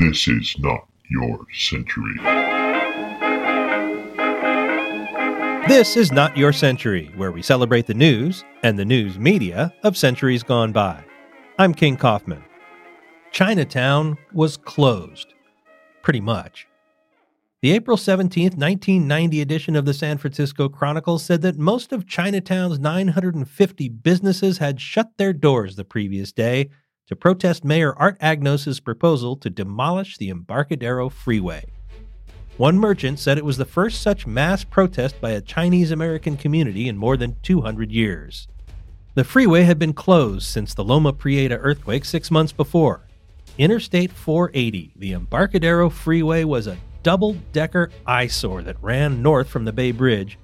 This is not your century. This is Not Your Century, where we celebrate the news and the news media of centuries gone by. I'm King Kaufman. Chinatown was closed. Pretty much. The April 17, 1990 edition of the San Francisco Chronicle said that most of Chinatown's 950 businesses had shut their doors the previous day to protest Mayor Art Agnos' proposal to demolish the Embarcadero Freeway. One merchant said it was the first such mass protest by a Chinese American community in more than 200 years. The freeway had been closed since the Loma Prieta earthquake six months before. Interstate 480, the Embarcadero Freeway, was a double decker eyesore that ran north from the Bay Bridge,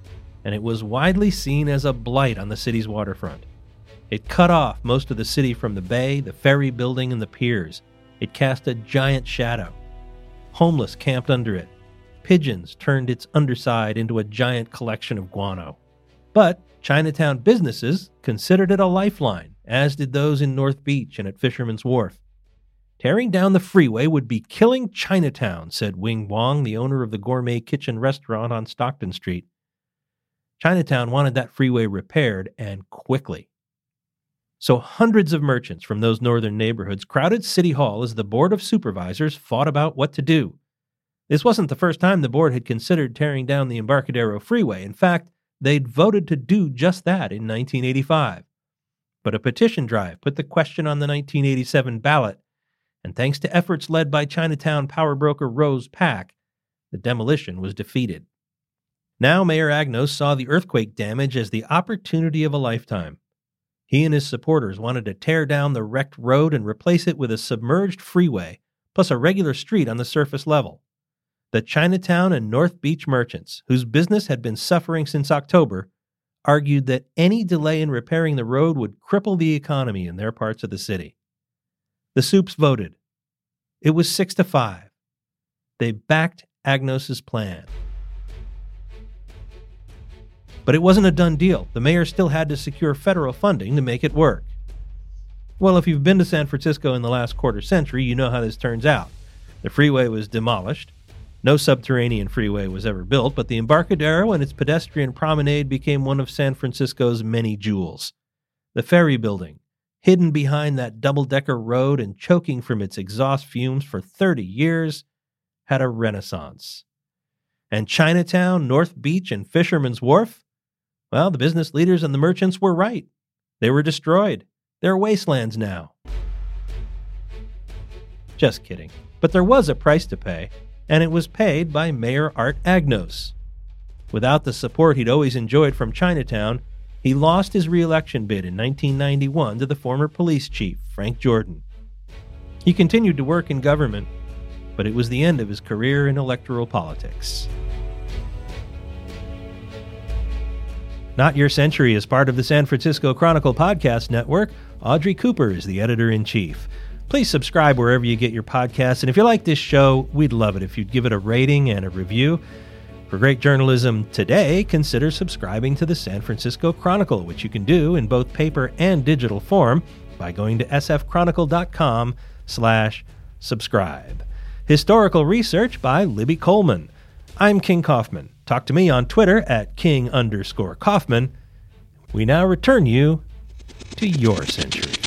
and it was widely seen as a blight on the city's waterfront. It cut off most of the city from the bay, the ferry building, and the piers. It cast a giant shadow. Homeless camped under it. Pigeons turned its underside into a giant collection of guano. But Chinatown businesses considered it a lifeline, as did those in North Beach and at Fisherman's Wharf. Tearing down the freeway would be killing Chinatown, said Wing Wong, the owner of the Gourmet Kitchen restaurant on Stockton Street. Chinatown wanted that freeway repaired and quickly. So hundreds of merchants from those northern neighborhoods crowded City Hall as the Board of Supervisors fought about what to do. This wasn't the first time the board had considered tearing down the Embarcadero Freeway. In fact, they'd voted to do just that in 1985. But a petition drive put the question on the 1987 ballot, and thanks to efforts led by Chinatown power broker Rose Pak, the demolition was defeated. Now, Mayor Agnos saw the earthquake damage as the opportunity of a lifetime. He and his supporters wanted to tear down the wrecked road and replace it with a submerged freeway, plus a regular street on the surface level. The Chinatown and North Beach merchants, whose business had been suffering since October, argued that any delay in repairing the road would cripple the economy in their parts of the city. The Supes voted. It was six to five. They backed Agnos's plan. But it wasn't a done deal. The mayor still had to secure federal funding to make it work. Well, if you've been to San Francisco in the last quarter century, you know how this turns out. The freeway was demolished. No subterranean freeway was ever built, but the Embarcadero and its pedestrian promenade became one of San Francisco's many jewels. The ferry building, hidden behind that double decker road and choking from its exhaust fumes for 30 years, had a renaissance. And Chinatown, North Beach, and Fisherman's Wharf? Well, the business leaders and the merchants were right. They were destroyed. They're wastelands now. Just kidding. But there was a price to pay, and it was paid by Mayor Art Agnos. Without the support he'd always enjoyed from Chinatown, he lost his reelection bid in 1991 to the former police chief, Frank Jordan. He continued to work in government, but it was the end of his career in electoral politics. Not Your Century is part of the San Francisco Chronicle podcast network. Audrey Cooper is the editor in chief. Please subscribe wherever you get your podcasts. And if you like this show, we'd love it if you'd give it a rating and a review. For great journalism today, consider subscribing to the San Francisco Chronicle, which you can do in both paper and digital form by going to sfchronicle.com slash subscribe. Historical research by Libby Coleman. I'm King Kaufman. Talk to me on Twitter at king underscore Kaufman. We now return you to your century.